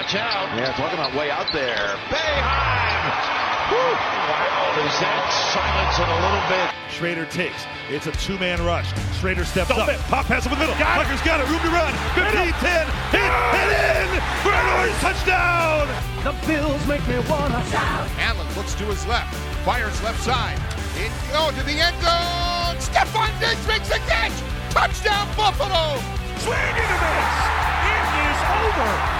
Watch out. Yeah, talking about way out there. Boeheim! Wow, is that silence in a little bit? Schrader takes. It's a two-man rush. Schrader steps Stop up. it. Pop pass up the middle. Got it. Tucker's got it. Room to run. 15, 10. Hit. Hit in. For an orange touchdown. The Bills make me wanna shout. Allen looks to his left, fires left side. In, oh, to the end zone. Stefon Diggs makes the catch. Touchdown, Buffalo. Swing and a miss. It is over.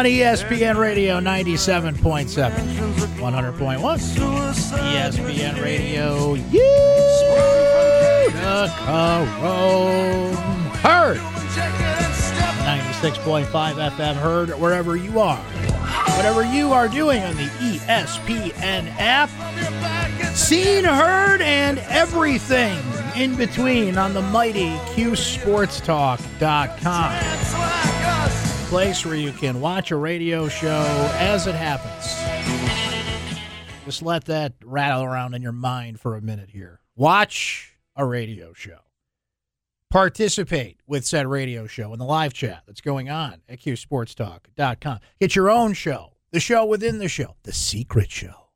On ESPN Radio 97.7, 100.1. ESPN Radio, Utica Heard. 96.5 FM heard wherever you are. Whatever you are doing on the ESPN app. Seen, heard, and everything in between on the mighty QSportsTalk.com place where you can watch a radio show as it happens. Just let that rattle around in your mind for a minute here. Watch a radio show. Participate with said radio show in the live chat that's going on at QSportsTalk.com. Get your own show, the show within the show, the secret show.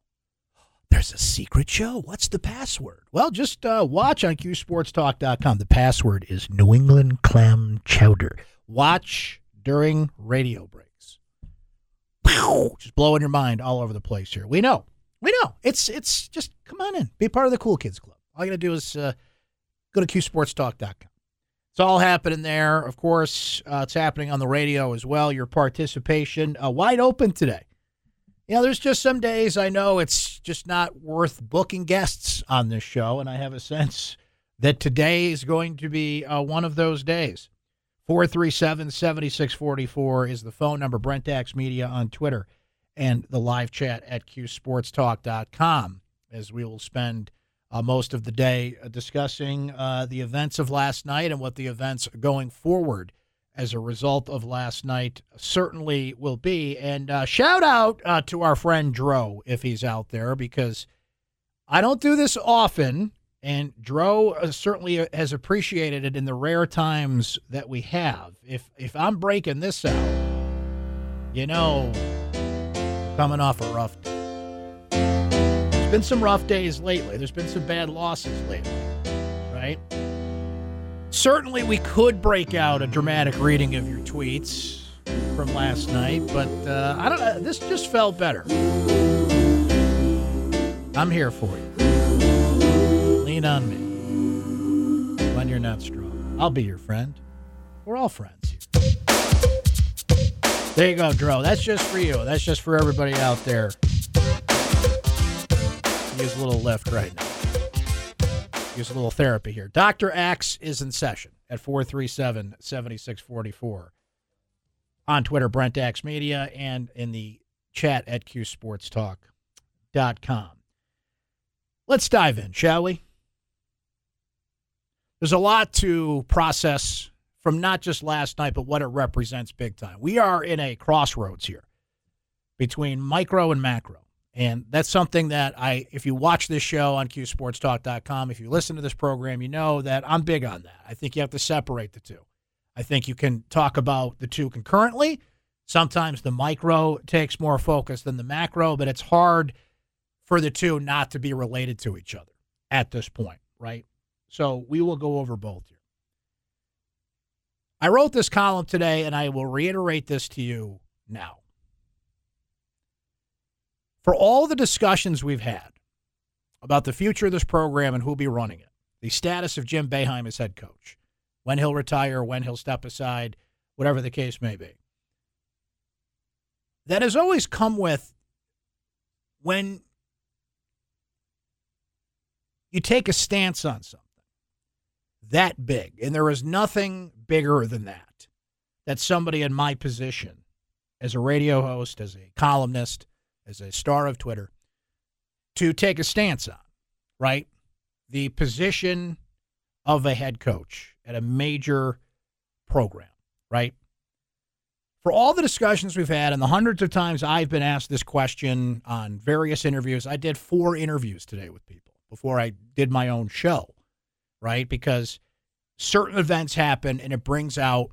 There's a secret show. What's the password? Well, just uh, watch on QSportsTalk.com. The password is New England Clam Chowder. Watch during radio breaks. Just blowing your mind all over the place here. We know. We know. It's it's just come on in. Be part of the cool kids club. All you gotta do is uh, go to qsportstalk.com. It's all happening there. Of course, uh, it's happening on the radio as well. Your participation uh, wide open today. You know, there's just some days I know it's just not worth booking guests on this show, and I have a sense that today is going to be uh, one of those days. 437 7644 is the phone number. Brent Axe Media on Twitter and the live chat at qsportstalk.com as we will spend uh, most of the day uh, discussing uh, the events of last night and what the events going forward as a result of last night certainly will be. And uh, shout out uh, to our friend Dro if he's out there because I don't do this often. And Dro uh, certainly has appreciated it in the rare times that we have. If if I'm breaking this out, you know, coming off a rough day. There's been some rough days lately. There's been some bad losses lately, right? Certainly, we could break out a dramatic reading of your tweets from last night, but uh, I don't know. This just felt better. I'm here for you. Lean on me when you're not strong. I'll be your friend. We're all friends. There you go, Dro. That's just for you. That's just for everybody out there. Use a little lift right now. Use a little therapy here. Dr. Axe is in session at 437 7644 on Twitter, Brent Axe Media, and in the chat at qsportstalk.com. Let's dive in, shall we? There's a lot to process from not just last night, but what it represents big time. We are in a crossroads here between micro and macro. And that's something that I, if you watch this show on QSportsTalk.com, if you listen to this program, you know that I'm big on that. I think you have to separate the two. I think you can talk about the two concurrently. Sometimes the micro takes more focus than the macro, but it's hard for the two not to be related to each other at this point, right? So we will go over both here. I wrote this column today, and I will reiterate this to you now. For all the discussions we've had about the future of this program and who'll be running it, the status of Jim Boeheim as head coach, when he'll retire, when he'll step aside, whatever the case may be, that has always come with when you take a stance on something, that big. And there is nothing bigger than that. That somebody in my position, as a radio host, as a columnist, as a star of Twitter, to take a stance on, right? The position of a head coach at a major program, right? For all the discussions we've had and the hundreds of times I've been asked this question on various interviews, I did four interviews today with people before I did my own show, right? Because certain events happen and it brings out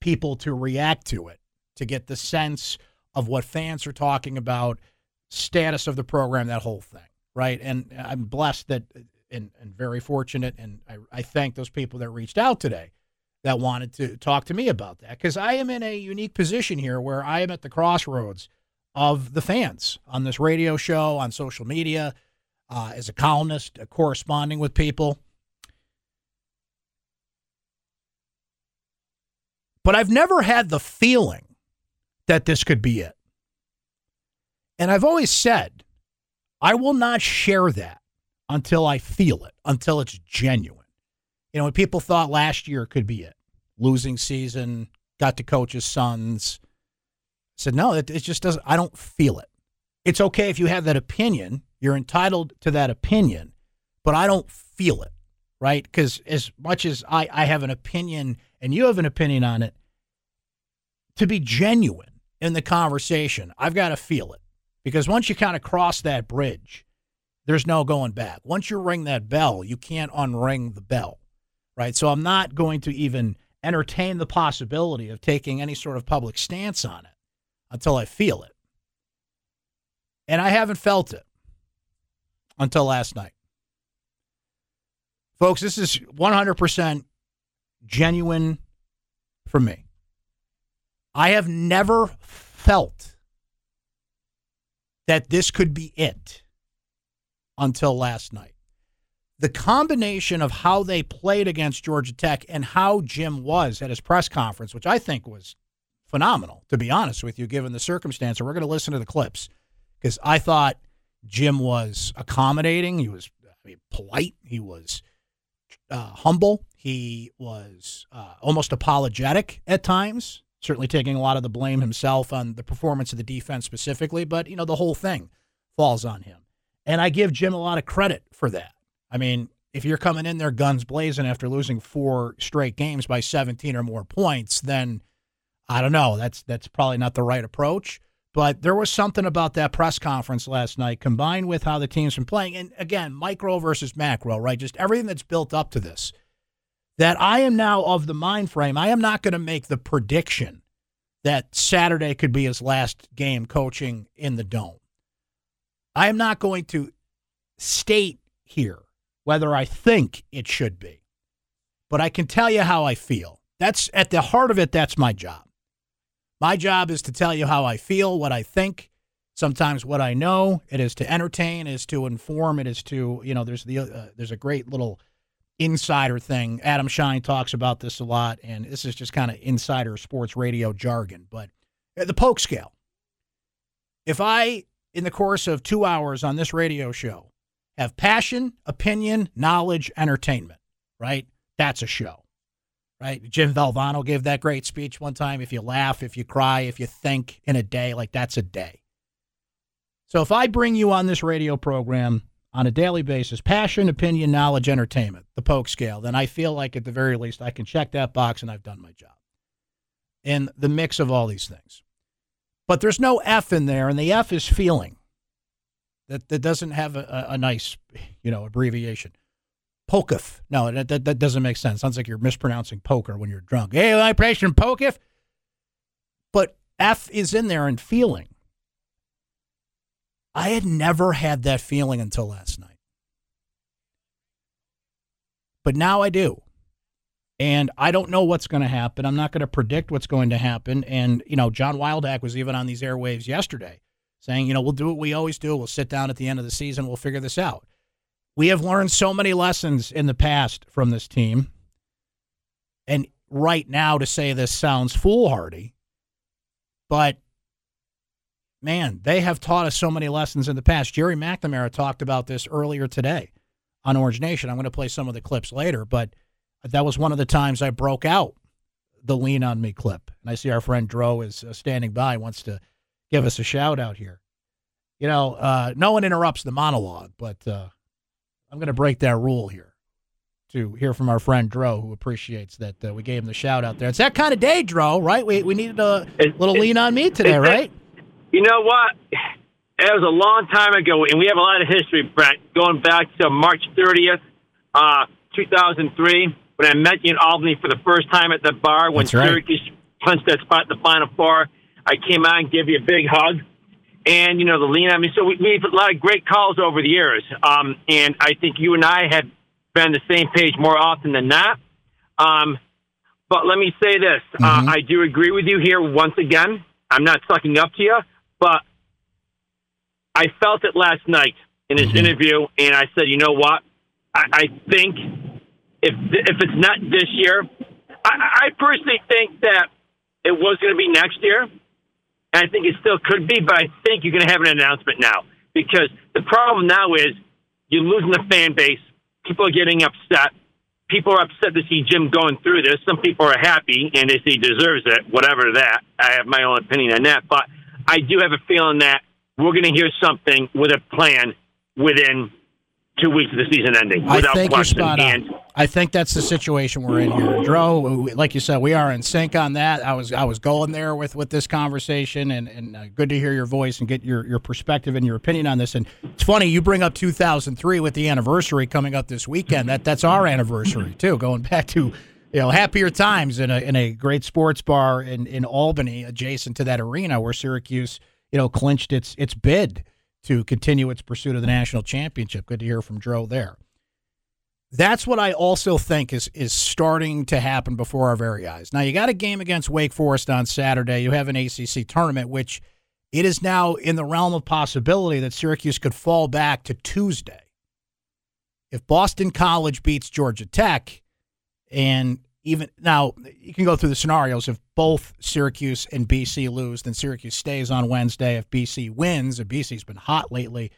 people to react to it, to get the sense of what fans are talking about, status of the program, that whole thing, right? And I'm blessed that and, and very fortunate, and I, I thank those people that reached out today that wanted to talk to me about that because I am in a unique position here where I am at the crossroads of the fans on this radio show, on social media, uh, as a columnist, uh, corresponding with people. But I've never had the feeling that this could be it. And I've always said, I will not share that until I feel it, until it's genuine. You know, when people thought last year could be it, losing season, got to coach his sons, said, no, it, it just doesn't, I don't feel it. It's okay if you have that opinion, you're entitled to that opinion, but I don't feel it, right? Because as much as I, I have an opinion and you have an opinion on it, to be genuine in the conversation, I've got to feel it. Because once you kind of cross that bridge, there's no going back. Once you ring that bell, you can't unring the bell, right? So I'm not going to even entertain the possibility of taking any sort of public stance on it until I feel it. And I haven't felt it until last night. Folks, this is 100% genuine for me. I have never felt that this could be it until last night. The combination of how they played against Georgia Tech and how Jim was at his press conference, which I think was phenomenal, to be honest with you, given the circumstance. We're going to listen to the clips because I thought Jim was accommodating. He was I mean, polite. He was uh, humble. He was uh, almost apologetic at times, certainly taking a lot of the blame himself on the performance of the defense specifically. But, you know, the whole thing falls on him. And I give Jim a lot of credit for that. I mean, if you're coming in there guns blazing after losing four straight games by 17 or more points, then I don't know. That's that's probably not the right approach. But there was something about that press conference last night, combined with how the team's been playing, and again, micro versus macro, right? Just everything that's built up to this. That I am now of the mind frame. I am not going to make the prediction that Saturday could be his last game coaching in the dome. I am not going to state here whether I think it should be, but I can tell you how I feel. That's at the heart of it, that's my job. My job is to tell you how I feel, what I think, sometimes what I know. It is to entertain, it is to inform, it is to, you know, there's the uh, there's a great little insider thing. Adam Schein talks about this a lot, and this is just kind of insider sports radio jargon. But uh, the poke scale. If I in the course of two hours on this radio show have passion, opinion, knowledge, entertainment, right? That's a show, right? Jim Valvano gave that great speech one time. If you laugh, if you cry, if you think in a day, like that's a day. So if I bring you on this radio program on a daily basis, passion, opinion, knowledge, entertainment, the poke scale, then I feel like at the very least I can check that box and I've done my job. In the mix of all these things. But there's no F in there, and the F is feeling. That that doesn't have a, a nice, you know, abbreviation. Pokaf. No, that, that, that doesn't make sense. Sounds like you're mispronouncing poker when you're drunk. Hey, pressing pokaf. But F is in there and feeling. I had never had that feeling until last night. But now I do. And I don't know what's going to happen. I'm not going to predict what's going to happen. And, you know, John Wildhack was even on these airwaves yesterday saying, you know, we'll do what we always do. We'll sit down at the end of the season. We'll figure this out. We have learned so many lessons in the past from this team. And right now, to say this sounds foolhardy, but man, they have taught us so many lessons in the past. Gerry McNamara talked about this earlier today on Orange Nation. I'm going to play some of the clips later, but that was one of the times I broke out the lean on me clip. And I see our friend Dro is uh, standing by, wants to give us a shout out here. You know, uh, no one interrupts the monologue, but uh, I'm going to break that rule here to hear from our friend Dro, who appreciates that uh, we gave him the shout out there. It's that kind of day, Dro, right? We, we needed a It- little it- lean on me today, right? You know what? It was a long time ago, and we have a lot of history, Brent, going back to March 30th, uh, 2003, when I met you in Albany for the first time at the bar when That's right. Syracuse punched that spot in the Final Four. I came out and gave you a big hug. And, you know, the lean on me. So we, we've had a lot of great calls over the years. Um, and I think you and I have been on the same page more often than not. Um, but let me say this. Mhm. Uh, I do agree with you here once again. I'm not sucking up to you, but I felt it last night in his interview, and I said, you know what? I, I think if if it's not this year, I, I personally think that it was going to be next year, and I think it still could be. But I think you're going to have an announcement now because the problem now is you're losing the fan base. People are getting upset. People are upset to see Jim going through this. Some people are happy and they say he deserves it, whatever that. I have my own opinion on that. But I do have a feeling that we're going to hear something with a plan within two weeks of the season ending. I without think you're spot And on. I think that's the situation we're in here, Dro. Like you said, we are in sync on that. I was I was going there with, with this conversation, and and uh, good to hear your voice and get your your perspective and your opinion on this. And it's funny you bring up 2003 with the anniversary coming up this weekend. That that's our anniversary too, going back to you know happier times in a in a great sports bar in in Albany, adjacent to that arena where Syracuse you know clinched its its bid to continue its pursuit of the national championship. Good to hear from Dro there that's what I also think is is starting to happen before our very eyes. Now you got a game against Wake Forest on Saturday. You have an ACC tournament, which it is now in the realm of possibility that Syracuse could fall back to Tuesday. If Boston College beats Georgia Tech, and even now you can go through the scenarios. If both Syracuse and BC lose, then Syracuse stays on Wednesday. If BC wins, and BC's been hot lately,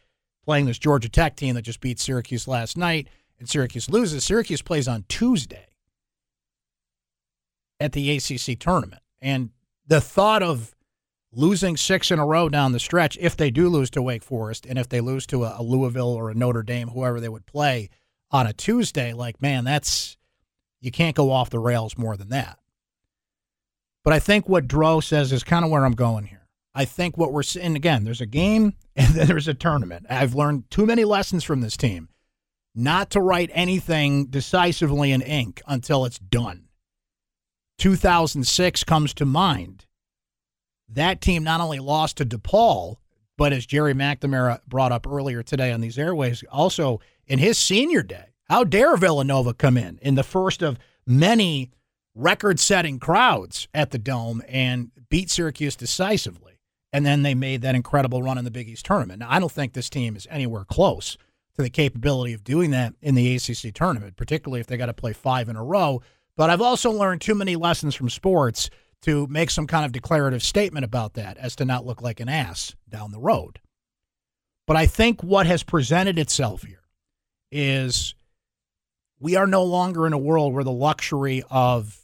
playing this Georgia Tech team that just beat Syracuse last night and Syracuse loses, Syracuse plays on Tuesday at the ACC tournament. And the thought of losing six in a row down the stretch, if they do lose to Wake Forest and if they lose to a, a Louisville or a Notre Dame, whoever they would play on a Tuesday, like, man, that's, you can't go off the rails more than that. But I think what Dro says is kind of where I'm going here. I think what we're seeing, again, there's a game and then there's a tournament. I've learned too many lessons from this team not to write anything decisively in ink until it's done. 2006 comes to mind. That team not only lost to DePaul, but as Gerry McNamara brought up earlier today on these airways, also in his senior day, how dare Villanova come in in the first of many record setting crowds at the Dome and beat Syracuse decisively? And then they made that incredible run in the Big East tournament. Now, I don't think this team is anywhere close to the capability of doing that in the ACC tournament, particularly if they got to play five in a row. But I've also learned too many lessons from sports to make some kind of declarative statement about that as to not look like an ass down the road. But I think what has presented itself here is we are no longer in a world where the luxury of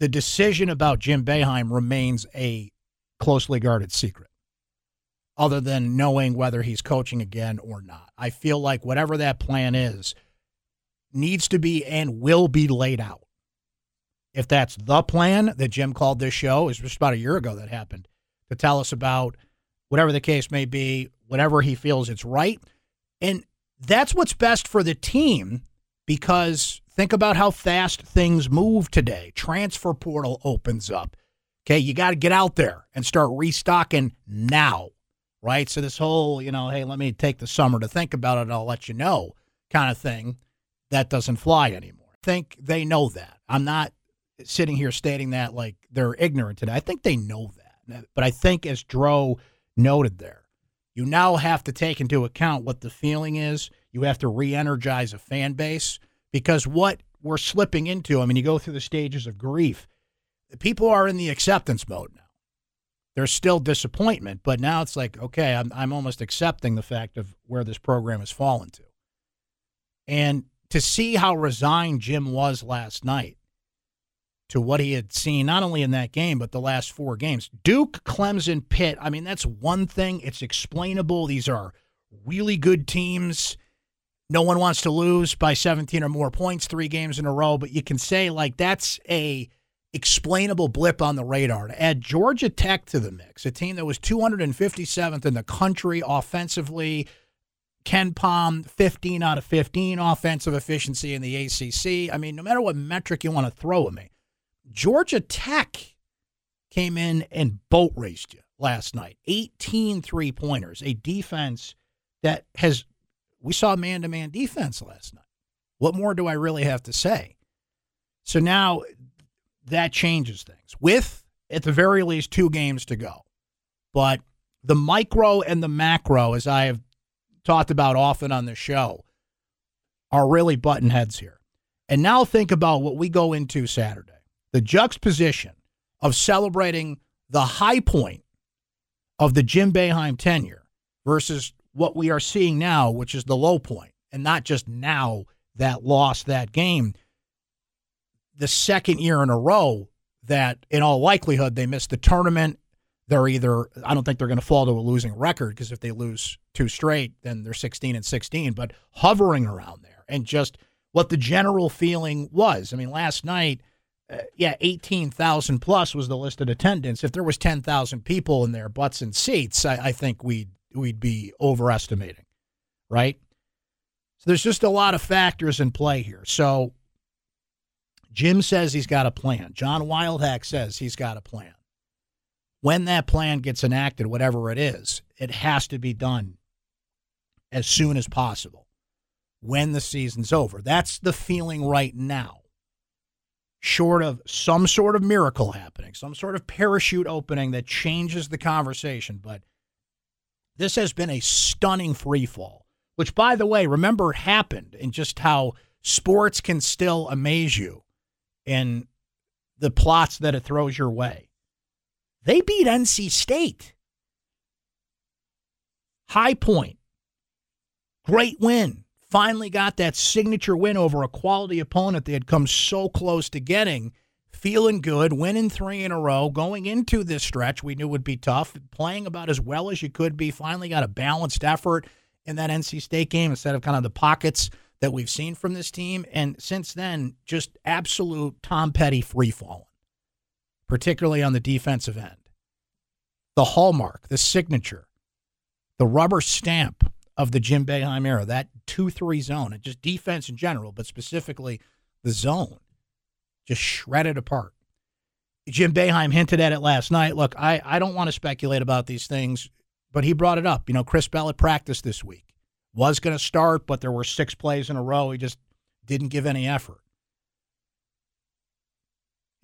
the decision about Jim Boeheim remains a closely guarded secret other than knowing whether he's coaching again or not. I feel like whatever that plan is needs to be and will be laid out. If that's the plan that Jim called this show, was just about a year ago that happened, to tell us about whatever the case may be, whatever he feels it's right. And that's what's best for the team because think about how fast things move today. Transfer portal opens up. Okay, you got to get out there and start restocking now right? So this whole, you know, hey, let me take the summer to think about it, I'll let you know kind of thing, that doesn't fly anymore. I think they know that. I'm not sitting here stating that like they're ignorant today. I think they know that. But I think as Dro noted there, you now have to take into account what the feeling is. You have to re-energize a fan base because what we're slipping into, I mean, you go through the stages of grief. People are in the acceptance mode now there's still disappointment, but now it's like, okay, I'm, I'm almost accepting the fact of where this program has fallen to. And to see how resigned Jim was last night to what he had seen, not only in that game, but the last four games. Duke, Clemson, Pitt. I mean, that's one thing. It's explainable. These are really good teams. No one wants to lose by 17 or more points three games in a row, but you can say, like, that's a explainable blip on the radar. To add Georgia Tech to the mix, a team that was 257th in the country offensively, KenPom, 15 out of 15 offensive efficiency in the ACC. I mean, no matter what metric you want to throw at me, Georgia Tech came in and boat raced you last night. 18 three pointers, a defense that has, we saw man to man defense last night. What more do I really have to say? So now that changes things with, at the very least, two games to go. But the micro and the macro, as I have talked about often on the show, are really button heads here. And now think about what we go into Saturday the juxtaposition of celebrating the high point of the Jim Boeheim tenure versus what we are seeing now, which is the low point, and not just now that lost that game. The second year in a row that, in all likelihood, they missed the tournament. They're either, I don't think they're going to fall to a losing record because if they lose two straight, then they're 16 and 16, but hovering around there and just what the general feeling was. I mean, last night, uh, yeah, 18,000 plus was the listed attendance. If there was 10,000 people in their butts and seats, I, I think we'd we'd be overestimating, right? So there's just a lot of factors in play here. So Jim says he's got a plan. John Wildhack says he's got a plan. When that plan gets enacted, whatever it is, it has to be done as soon as possible when the season's over. That's the feeling right now short of some sort of miracle happening, some sort of parachute opening that changes the conversation. But this has been a stunning free fall, which, by the way, remember happened and just how sports can still amaze you in the plots that it throws your way. They beat NC State. High point. Great win finally got that signature win over a quality opponent they had come so close to getting. Feeling good, winning three in a row, going into this stretch we knew would be tough, playing about as well as you could be. Finally got a balanced effort in that NC State game instead of kind of the pockets that we've seen from this team. And since then, just absolute Tom Petty free falling, particularly on the defensive end. The hallmark, the signature, the rubber stamp of the Jim Boeheim era, that 2 3 zone, and just defense in general, but specifically the zone, just shredded apart. Jim Boeheim hinted at it last night. Look, I, I don't want to speculate about these things, but he brought it up. You know, Chris Bell at practice this week was going to start, but there were six plays in a row. He just didn't give any effort.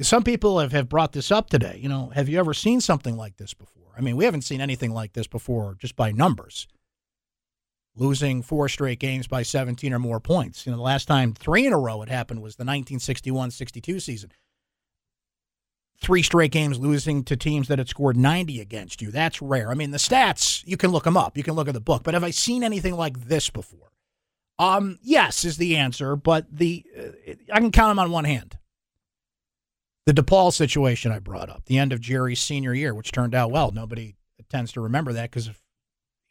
Some people have, have brought this up today. You know, have you ever seen something like this before? I mean, we haven't seen anything like this before just by numbers losing four straight games by 17 or more points. You know, the last time three in a row it happened was the 1961-62 season. Three straight games losing to teams that had scored 90 against you. That's rare. I mean, the stats, you can look them up. You can look at the book. But have I seen anything like this before? Um, yes is the answer, but the uh, I can count them on one hand. The DePaul situation I brought up, the end of Gerry's senior year, which turned out well. Nobody tends to remember that because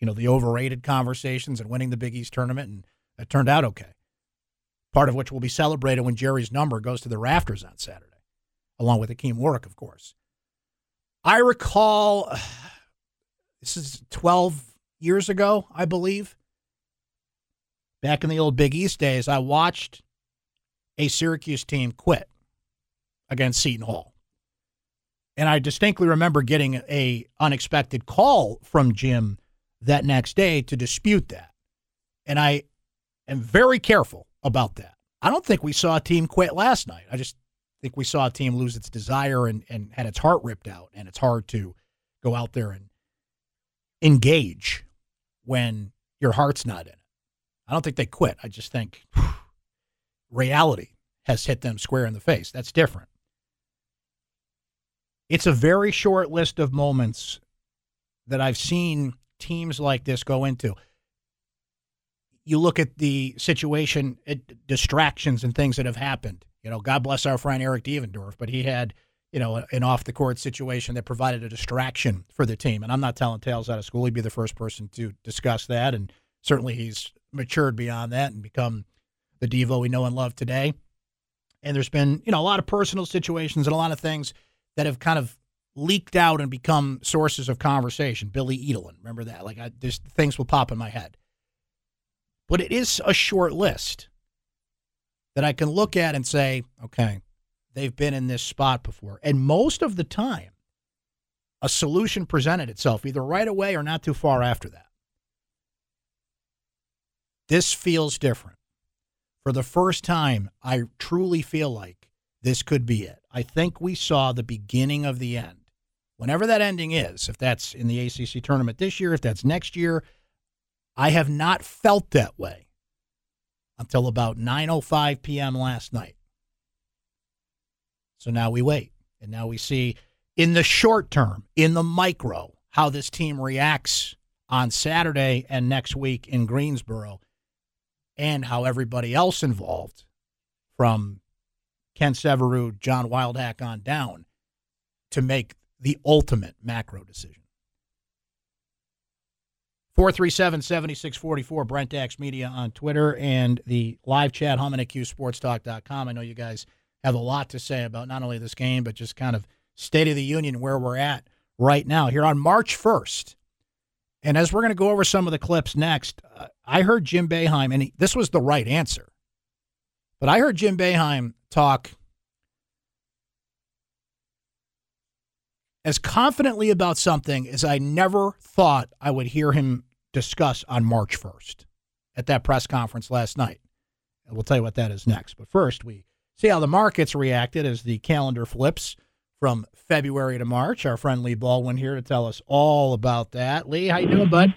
you know, the overrated conversations and winning the Big East tournament, and it turned out okay. Part of which will be celebrated when Gerry's number goes to the rafters on Saturday, along with Hakim Warrick, of course. I recall this is 12 years ago, I believe. Back in the old Big East days, I watched a Syracuse team quit against Seton Hall. And I distinctly remember getting a unexpected call from Jim that next day to dispute that. And I am very careful about that. I don't think we saw a team quit last night. I just think we saw a team lose its desire and, and had its heart ripped out. And it's hard to go out there and engage when your heart's not in it. I don't think they quit. I just think whew, reality has hit them square in the face. That's different. It's a very short list of moments that I've seen teams like this go into. you look at the situation, it, distractions and things that have happened. You know, God bless our friend Eric Devendorf, but he had, you know, an off the court situation that provided a distraction for the team. And I'm not telling tales out of school. He'd be the first person to discuss that. And certainly he's matured beyond that and become the Devo we know and love today. And there's been, you know, a lot of personal situations and a lot of things that have kind of leaked out and become sources of conversation. Billy Edelin, remember that? Like, I, there's things will pop in my head. But it is a short list that I can look at and say, okay, they've been in this spot before. And most of the time, a solution presented itself either right away or not too far after that. This feels different. For the first time, I truly feel like this could be it. I think we saw the beginning of the end. Whenever that ending is, if that's in the ACC tournament this year, if that's next year, I have not felt that way until about 9:05 p.m. last night. So now we wait. And now we see in the short term, in the micro, how this team reacts on Saturday and next week in Greensboro and how everybody else involved from Kent Syverud, John Wildhack on down to make the ultimate macro decision. 437 7644, Brent Axe Media on Twitter, and the live chat, Humming at. I know you guys have a lot to say about not only this game, but just kind of state of the union where we're at right now here on March 1st. And as we're going to go over some of the clips next, uh, I heard Jim Boeheim, and he, this was the right answer, but I heard Jim Boeheim talk as confidently about something as I never thought I would hear him discuss on March 1st at that press conference last night. And we'll tell you what that is next. But first, we see how the markets reacted as the calendar flips from February to March. Our friend Lee Baldwin here to tell us all about that. Lee, how you doing, bud?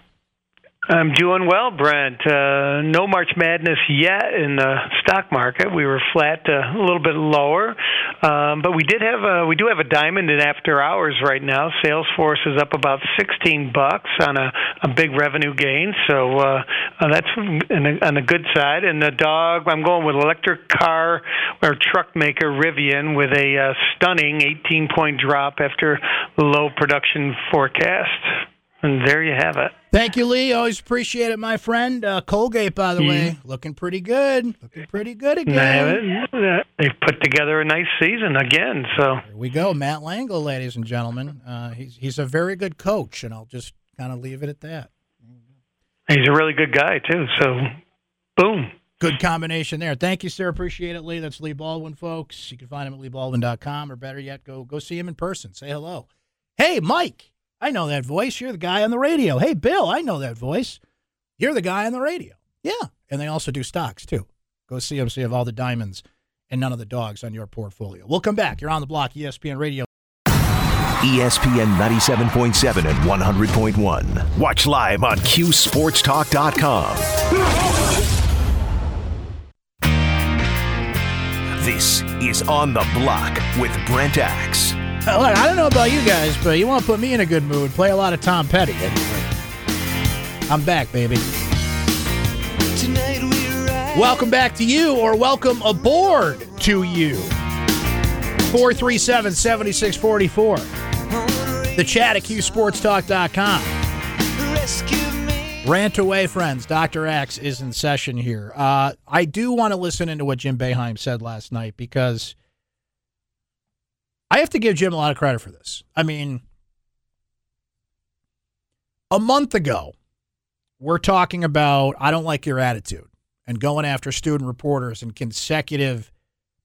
I'm doing well, Brent. Uh, no March Madness yet in the stock market. We were flat, uh, a little bit lower, um, but we did have a we do have a diamond in after hours right now. Salesforce is up about 16 bucks on a, a big revenue gain, so uh, uh, that's on a, on a good side. And the dog, I'm going with electric car or truck maker Rivian with a uh, stunning 18 point drop after low production forecast. And there you have it. Thank you, Lee. Always appreciate it, my friend. Uh, Colgate, by the mm-hmm. way, looking pretty good. Looking pretty good again. They've put together a nice season again. So here we go, Matt Langel, ladies and gentlemen. Uh, he's he's a very good coach, and I'll just kind of leave it at that. He's a really good guy too. So, boom. Good combination there. Thank you, sir. Appreciate it, Lee. That's Lee Baldwin, folks. You can find him at leebaldwin.com, or better yet, go go see him in person. Say hello. Hey, Mike. I know that voice. You're the guy on the radio. Hey, Bill, I know that voice. You're the guy on the radio. Yeah. And they also do stocks too. Go see you have all the diamonds and none of the dogs on your portfolio. We'll come back. You're on the block, ESPN Radio. ESPN 97.7 and 100.1. Watch live on QSportsTalk.com. This is On the Block with Brent Axe. Look, I don't know about you guys, but you want to put me in a good mood, play a lot of Tom Petty. I'm back, baby. Welcome back to you, or welcome aboard to you. 437 7644. The chat at QSportsTalk.com. Rant away, friends. Dr. Axe is in session here. Uh, I do want to listen into what Jim Boeheim said last night because I have to give Jim a lot of credit for this. I mean, a month ago, we're talking about I don't like your attitude and going after student reporters and consecutive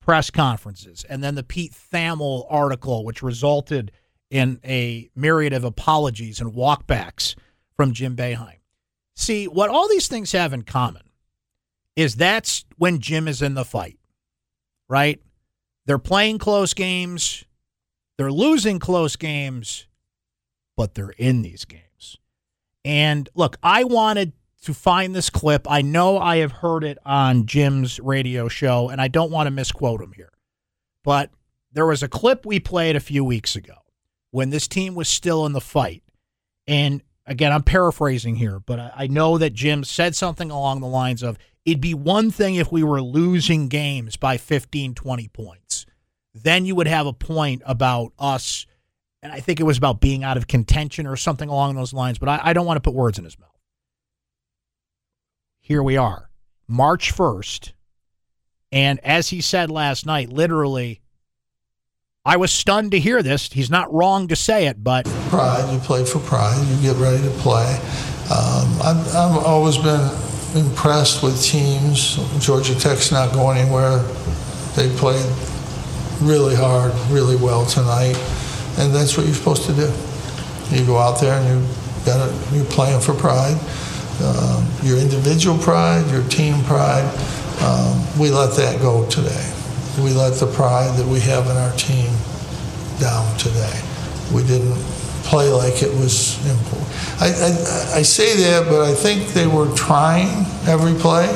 press conferences. And then the Pete Thamel article, which resulted in a myriad of apologies and walkbacks from Jim Boeheim. See, what all these things have in common is that's when Jim is in the fight, right? They're playing close games. They're losing close games, but they're in these games. And look, I wanted to find this clip. I know I have heard it on Jim's radio show, and I don't want to misquote him here. But there was a clip we played a few weeks ago when this team was still in the fight. And again, I'm paraphrasing here, but I, know that Jim said something along the lines of it'd be one thing if we were losing games by 15, 20 points. Then you would have a point about us, and I think it was about being out of contention or something along those lines, but I, I don't want to put words in his mouth. Here we are, March 1st. And as he said last night, literally, I was stunned to hear this. He's not wrong to say it, but pride. You play for pride. You get ready to play. Um, I've, I've always been impressed with teams. Georgia Tech's not going anywhere. They played really hard, really well tonight, and that's what you're supposed to do. You go out there and you got you're playing for pride, um, your individual pride, your team pride. Um, we let that go today. We let the pride that we have in our team down today. We didn't play like it was important. I, I, I say that, but I think they were trying every play,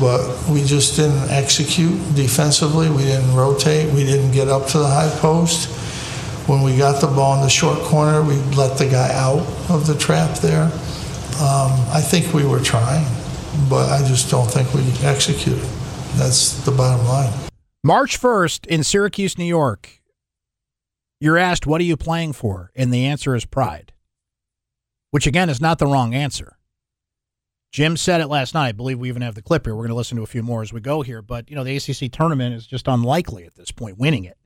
but we just didn't execute defensively. We didn't rotate. We didn't get up to the high post. When we got the ball in the short corner, we let the guy out of the trap there. Um, I think we were trying, but I just don't think we executed. That's the bottom line. March 1st in Syracuse, New York, you're asked, What are you playing for? And the answer is pride, which again is not the wrong answer. Jim said it last night. I believe we even have the clip here. We're going to listen to a few more as we go here. But, you know, the ACC tournament is just unlikely at this point, winning it.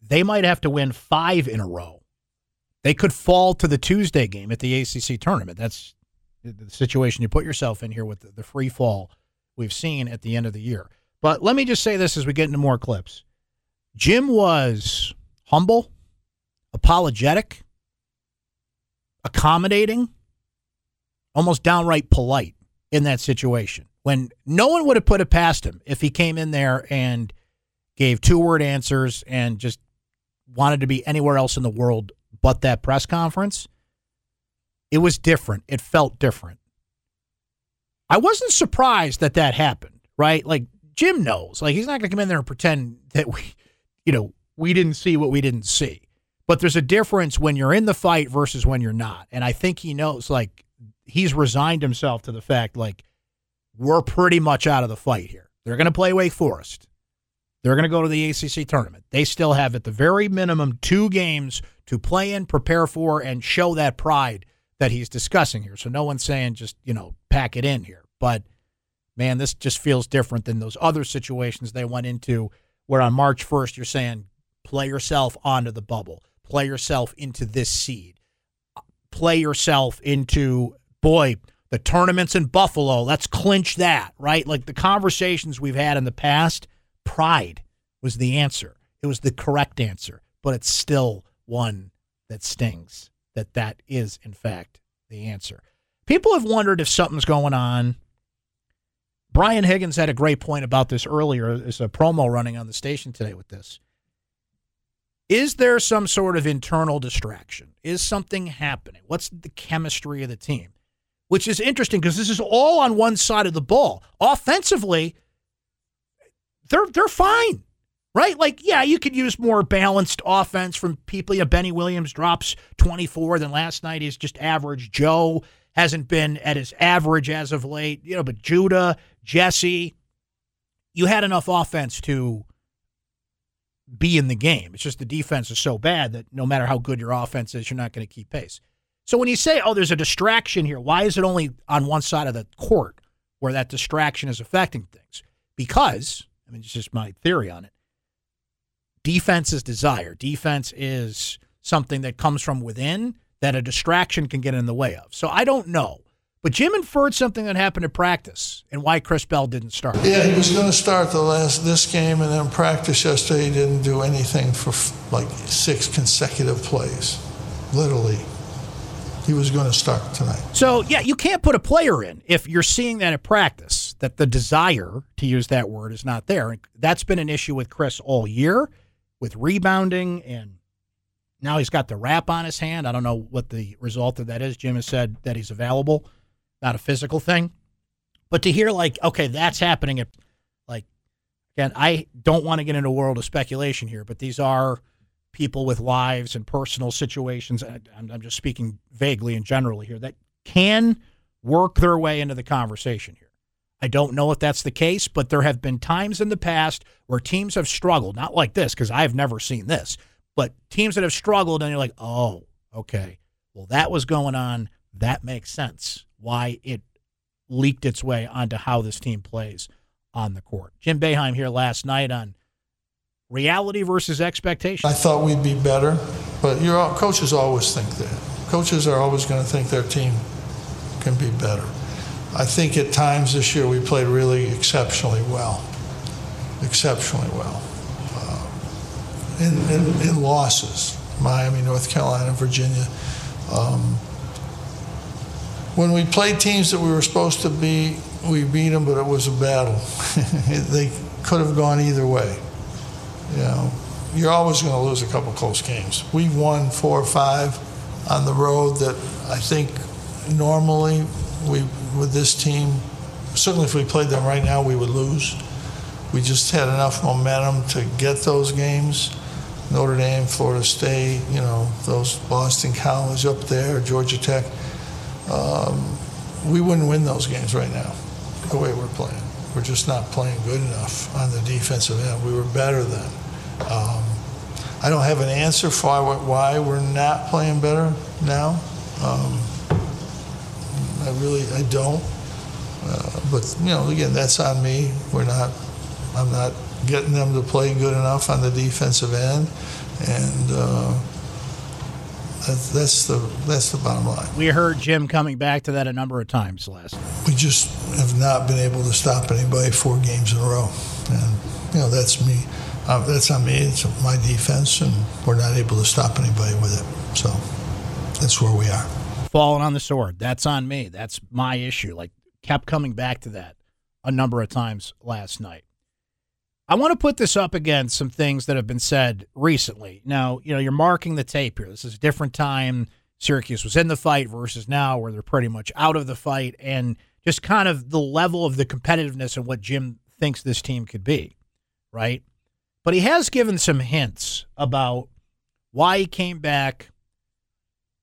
They might have to win five in a row. They could fall to the Tuesday game at the ACC tournament. That's the situation you put yourself in here with the free fall we've seen at the end of the year. But let me just say this as we get into more clips. Jim was humble, apologetic, accommodating, almost downright polite in that situation. When no one would have put it past him if he came in there and gave two word answers and just wanted to be anywhere else in the world but that press conference. It was different. It felt different. I wasn't surprised that that happened, right? Like Jim knows. Like he's not going to come in there and pretend that we, you know, we didn't see what we didn't see. But there's a difference when you're in the fight versus when you're not. And I think he knows, like, he's resigned himself to the fact, like, we're pretty much out of the fight here. They're going to play Wake Forest. They're going to go to the ACC tournament. They still have, at the very minimum, two games to play in, prepare for, and show that pride that he's discussing here. So no one's saying just, you know, pack it in here. But, man, this just feels different than those other situations they went into where on March 1st you're saying, play yourself onto the bubble, play yourself into this seed, play yourself into, boy, the tournaments in Buffalo, let's clinch that, right? Like the conversations we've had in the past, pride was the answer. It was the correct answer, but it's still one that stings that that is, in fact, the answer. People have wondered if something's going on. Brian Higgins had a great point about this earlier. There's a promo running on the station today with this. Is there some sort of internal distraction? Is something happening? What's the chemistry of the team? Which is interesting because this is all on one side of the ball. Offensively, they're they're fine. Right? Like, yeah, you could use more balanced offense from people. Yeah, Benny Williams drops 24, then last night he's just average. Joe hasn't been at his average as of late. You know, but Judah, Jesse, you had enough offense to be in the game. It's just the defense is so bad that no matter how good your offense is, you're not going to keep pace. So when you say, oh, there's a distraction here, why is it only on one side of the court where that distraction is affecting things? Because, I mean, it's just my theory on it. Defense is desire. Defense is something that comes from within that a distraction can get in the way of. So I don't know. But Jim inferred something that happened at practice and why Chris Bell didn't start. Yeah, he was going to start the last this game and then practice yesterday. He didn't do anything for like six consecutive plays. Literally, he was going to start tonight. So yeah, you can't put a player in if you're seeing that at practice that the desire to use that word is not there. That's been an issue with Chris all year, with rebounding and now he's got the wrap on his hand. I don't know what the result of that is. Jim has said that he's available not a physical thing. But to hear like, okay, that's happening at like again, I don't want to get into a world of speculation here, but these are people with lives and personal situations. I'm, I'm just speaking vaguely and generally here that can work their way into the conversation here. I don't know if that's the case, but there have been times in the past where teams have struggled, not like this, because I've never seen this, but teams that have struggled, and you're like, oh, okay, well, that was going on. That makes sense why it leaked its way onto how this team plays on the court. Jim Boeheim here last night on reality versus expectation. I thought we'd be better, but your coaches always think that. Coaches are always going to think their team can be better. I think at times this year we played really exceptionally well, exceptionally well. Uh, in, in, in, losses, Miami, North Carolina, Virginia. Um, when we played teams that we were supposed to be, we beat them, but it was a battle. they could have gone either way. You know, you're always going to lose a couple close games. We've won four or five on the road that I think normally we with this team, certainly if we played them right now, we would lose. We just had enough momentum to get those games. Notre Dame, Florida State, you know, those Boston College up there, Georgia Tech. Um, we wouldn't win those games right now, the way we're playing. We're just not playing good enough on the defensive end. We were better then. Um, I don't have an answer for why we're not playing better now. Um, I really, I don't. Uh, but you know, again, that's on me. We're not. I'm not getting them to play good enough on the defensive end, and uh, that's, that's the that's the bottom line. We heard Jim coming back to that a number of times last. We just have not been able to stop anybody four games in a row, and you know that's me. Uh, that's on me. It's my defense, and we're not able to stop anybody with it. So that's where we are falling on the sword. That's on me. That's my issue. Like, kept coming back to that a number of times last night. I want to put this up against some things that have been said recently. Now, you know, you're marking the tape here. This is a different time. Syracuse was in the fight versus now, where they're pretty much out of the fight, and just kind of the level of the competitiveness and what Jim thinks this team could be, right? But he has given some hints about why he came back,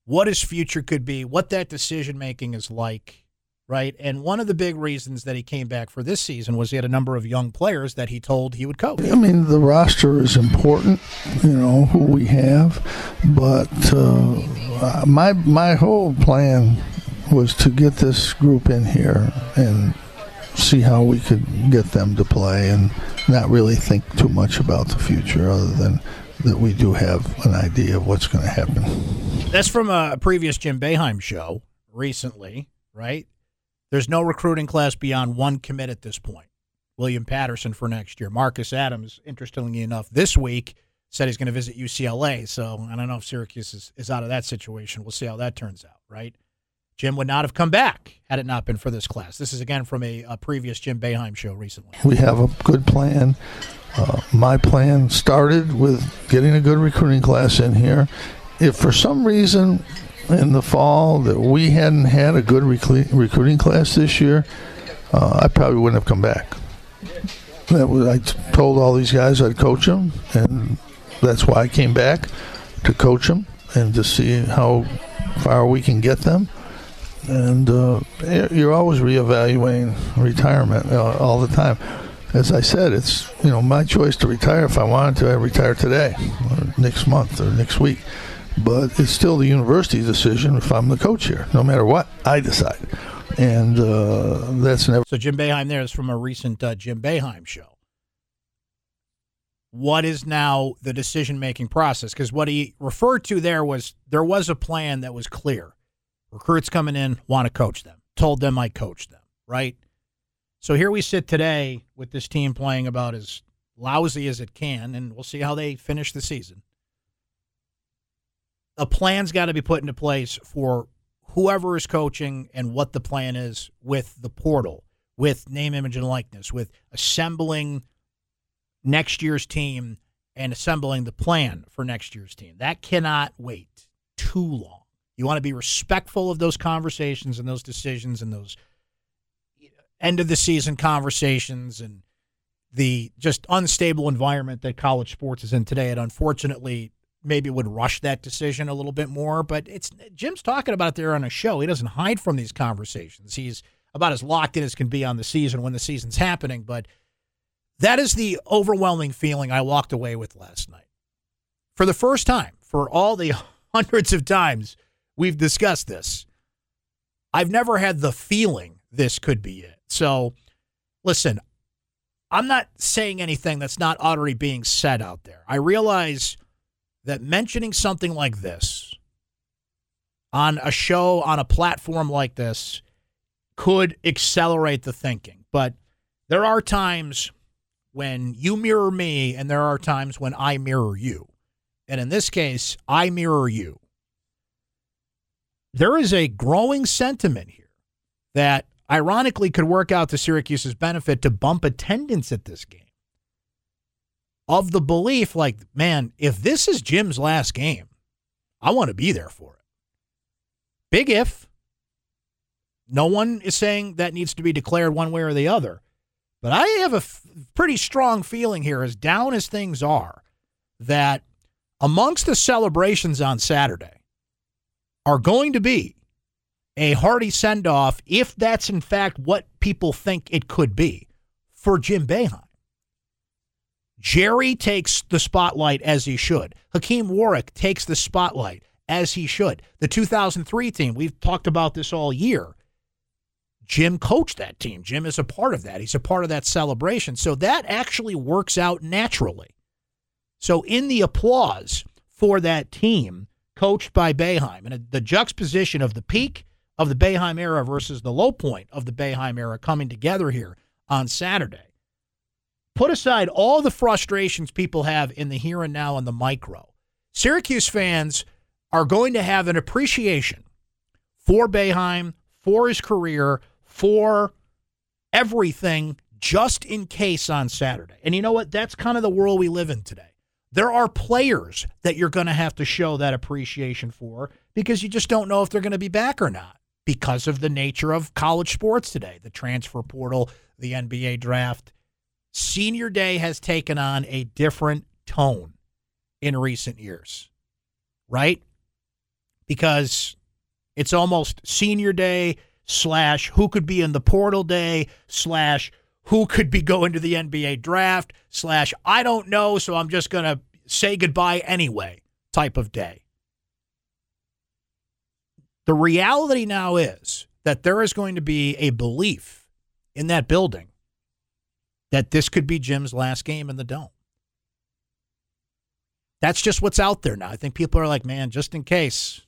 what his future could be, what that decision making is like, right? And one of the big reasons that he came back for this season was he had a number of young players that he told he would coach. I mean, the roster is important, you know, who we have, but uh, my my whole plan was to get this group in here and see how we could get them to play and not really think too much about the future other than that we do have an idea of what's going to happen. That's from a previous Jim Boeheim show recently, right? There's no recruiting class beyond one commit at this point. William Patterson for next year. Marcus Adams, interestingly enough, this week said he's going to visit UCLA. So I don't know if Syracuse is, is out of that situation. We'll see how that turns out, right? Jim would not have come back had it not been for this class. This is again from a, a previous Jim Boeheim show recently. We have a good plan. Uh, my plan started with getting a good recruiting class in here. If for some reason in the fall that we hadn't had a good recruiting class this year, uh, I probably wouldn't have come back. That was, I told all these guys I'd coach them, and that's why I came back to coach them and to see how far we can get them. And uh, you're always reevaluating retirement uh, all the time as I said, it's you know my choice to retire. If I wanted to, I retire today, or next month, or next week. But it's still the university's decision if I'm the coach here. No matter what, I decide, and uh, that's never. So Jim Boeheim there is from a recent uh, Jim Boeheim show. What is now the decision making process? Because what he referred to there was there was a plan that was clear. Recruits coming in want to coach them. Told them I coach them. Right so here we sit today with this team playing about as lousy as it can, and we'll see how they finish the season. A plan's got to be put into place for whoever is coaching and what the plan is with the portal, with name, image, and likeness, with assembling next year's team and assembling the plan for next year's team. That cannot wait too long. You want to be respectful of those conversations and those decisions and those end of the season conversations and the just unstable environment that college sports is in today. It unfortunately maybe would rush that decision a little bit more. But it's Jim's talking about it there on a show. He doesn't hide from these conversations. He's about as locked in as can be on the season when the season's happening. But that is the overwhelming feeling I walked away with last night. For the first time, for all the hundreds of times we've discussed this, I've never had the feeling this could be it. So, listen, I'm not saying anything that's not already being said out there. I realize that mentioning something like this on a show, on a platform like this, could accelerate the thinking. But there are times when you mirror me, and there are times when I mirror you. And in this case, I mirror you. There is a growing sentiment here that ironically could work out to Syracuse's benefit to bump attendance at this game. Of the belief, like, man, if this is Jim's last game, I want to be there for it. Big if. No one is saying that needs to be declared one way or the other. But I have a f- pretty strong feeling here, as down as things are, that amongst the celebrations on Saturday are going to be a hearty send off, if that's in fact what people think it could be, for Jim Boeheim. Gerry takes the spotlight as he should. Hakim Warrick takes the spotlight as he should. The 2003 team, we've talked about this all year. Jim coached that team. Jim is a part of that. He's a part of that celebration. So that actually works out naturally. So in the applause for that team coached by Boeheim and the juxtaposition of the peak of the Boeheim era versus the low point of the Boeheim era coming together here on Saturday. Put aside all the frustrations people have in the here and now and the micro. Syracuse fans are going to have an appreciation for Boeheim, for his career, for everything just in case on Saturday. And you know what? That's kind of the world we live in today. There are players that you're going to have to show that appreciation for because you just don't know if they're going to be back or not because of the nature of college sports today, the transfer portal, the NBA draft. Senior day has taken on a different tone in recent years, right? Because it's almost senior day slash who could be in the portal day slash who could be going to the NBA draft slash I don't know, so I'm just going to say goodbye anyway type of day. The reality now is that there is going to be a belief in that building that this could be Jim's last game in the dome. That's just what's out there now. I think people are like, man, just in case.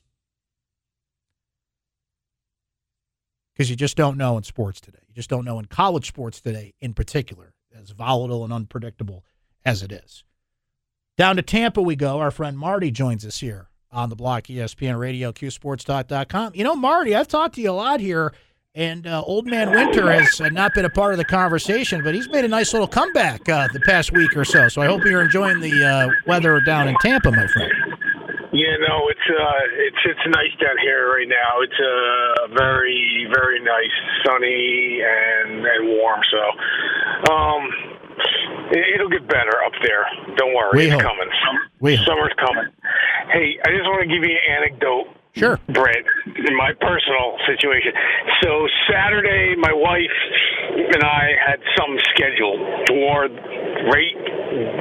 Because you just don't know in sports today. You just don't know in college sports today, in particular, as volatile and unpredictable as it is. Down to Tampa we go. Our friend Marty joins us here on the block, ESPN Radio, QSportsTalk.com. You know, Marty, I've talked to you a lot here, and uh, Old Man Winter has uh, not been a part of the conversation, but he's made a nice little comeback uh, the past week or so. So I hope you're enjoying the uh, weather down in Tampa, my friend. Yeah, no, it's uh, it's it's nice down here right now. It's uh, very very nice, sunny and and warm. So, um, It'll get better up there. Don't worry, we it's hope. coming. We hope. Summer's coming. Hey, I just want to give you an anecdote. Sure. Brent, in my personal situation. So Saturday, my wife and I had some scheduled toward right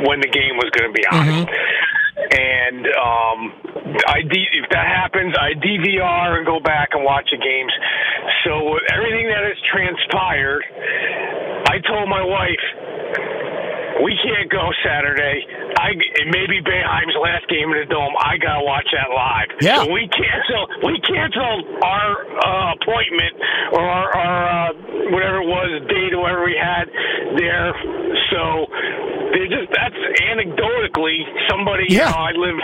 when the game was going to be on. Mm-hmm. And um, if that happens, I DVR and go back and watch the games. So everything that has transpired, I told my wife, we can't go Saturday. I it may be Boeheim's last game in the dome. I gotta watch that live. Yeah. So we cancel we canceled our uh, appointment or our, our uh, whatever it was date or whatever we had there. So they just that's anecdotally somebody. Yeah. You know, I live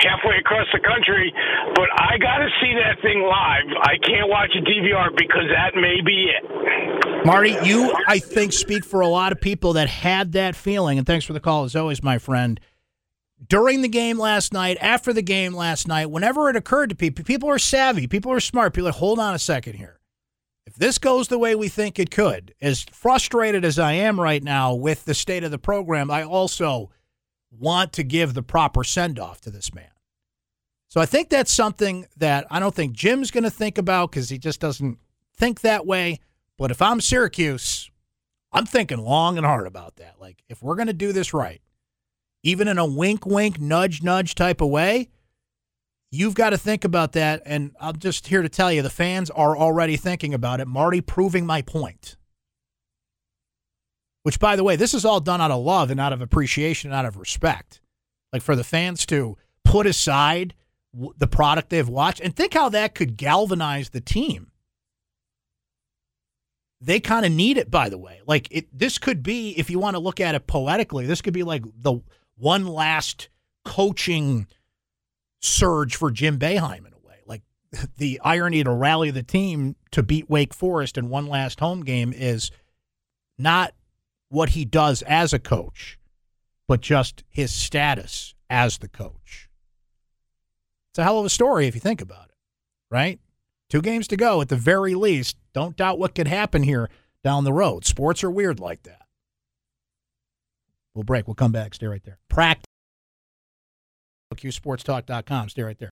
halfway across the country, but I got to see that thing live. I can't watch a DVR because that may be it. Marty, you, I think, speak for a lot of people that had that feeling. And thanks for the call, as always, my friend. During the game last night, after the game last night, whenever it occurred to people, people are savvy, people are smart. People are, hold on a second here. If this goes the way we think it could, as frustrated as I am right now with the state of the program, I also want to give the proper send off to this man. So I think that's something that I don't think Jim's going to think about because he just doesn't think that way. But if I'm Syracuse, I'm thinking long and hard about that. Like, if we're going to do this right, even in a wink, wink, nudge, nudge type of way, you've got to think about that. And I'm just here to tell you the fans are already thinking about it. Marty proving my point. Which, by the way, this is all done out of love and out of appreciation and out of respect. Like for the fans to put aside the product they've watched and think how that could galvanize the team. They kind of need it, by the way. Like it, this could be, if you want to look at it poetically, this could be like the one last coaching surge for Jim Boeheim in a way. Like the irony to rally the team to beat Wake Forest in one last home game is not what he does as a coach, but just his status as the coach. It's a hell of a story if you think about it, right? Two games to go at the very least. Don't doubt what could happen here down the road. Sports are weird like that. We'll break. We'll come back. Stay right there. Practice. QSportsTalk.com. Stay right there.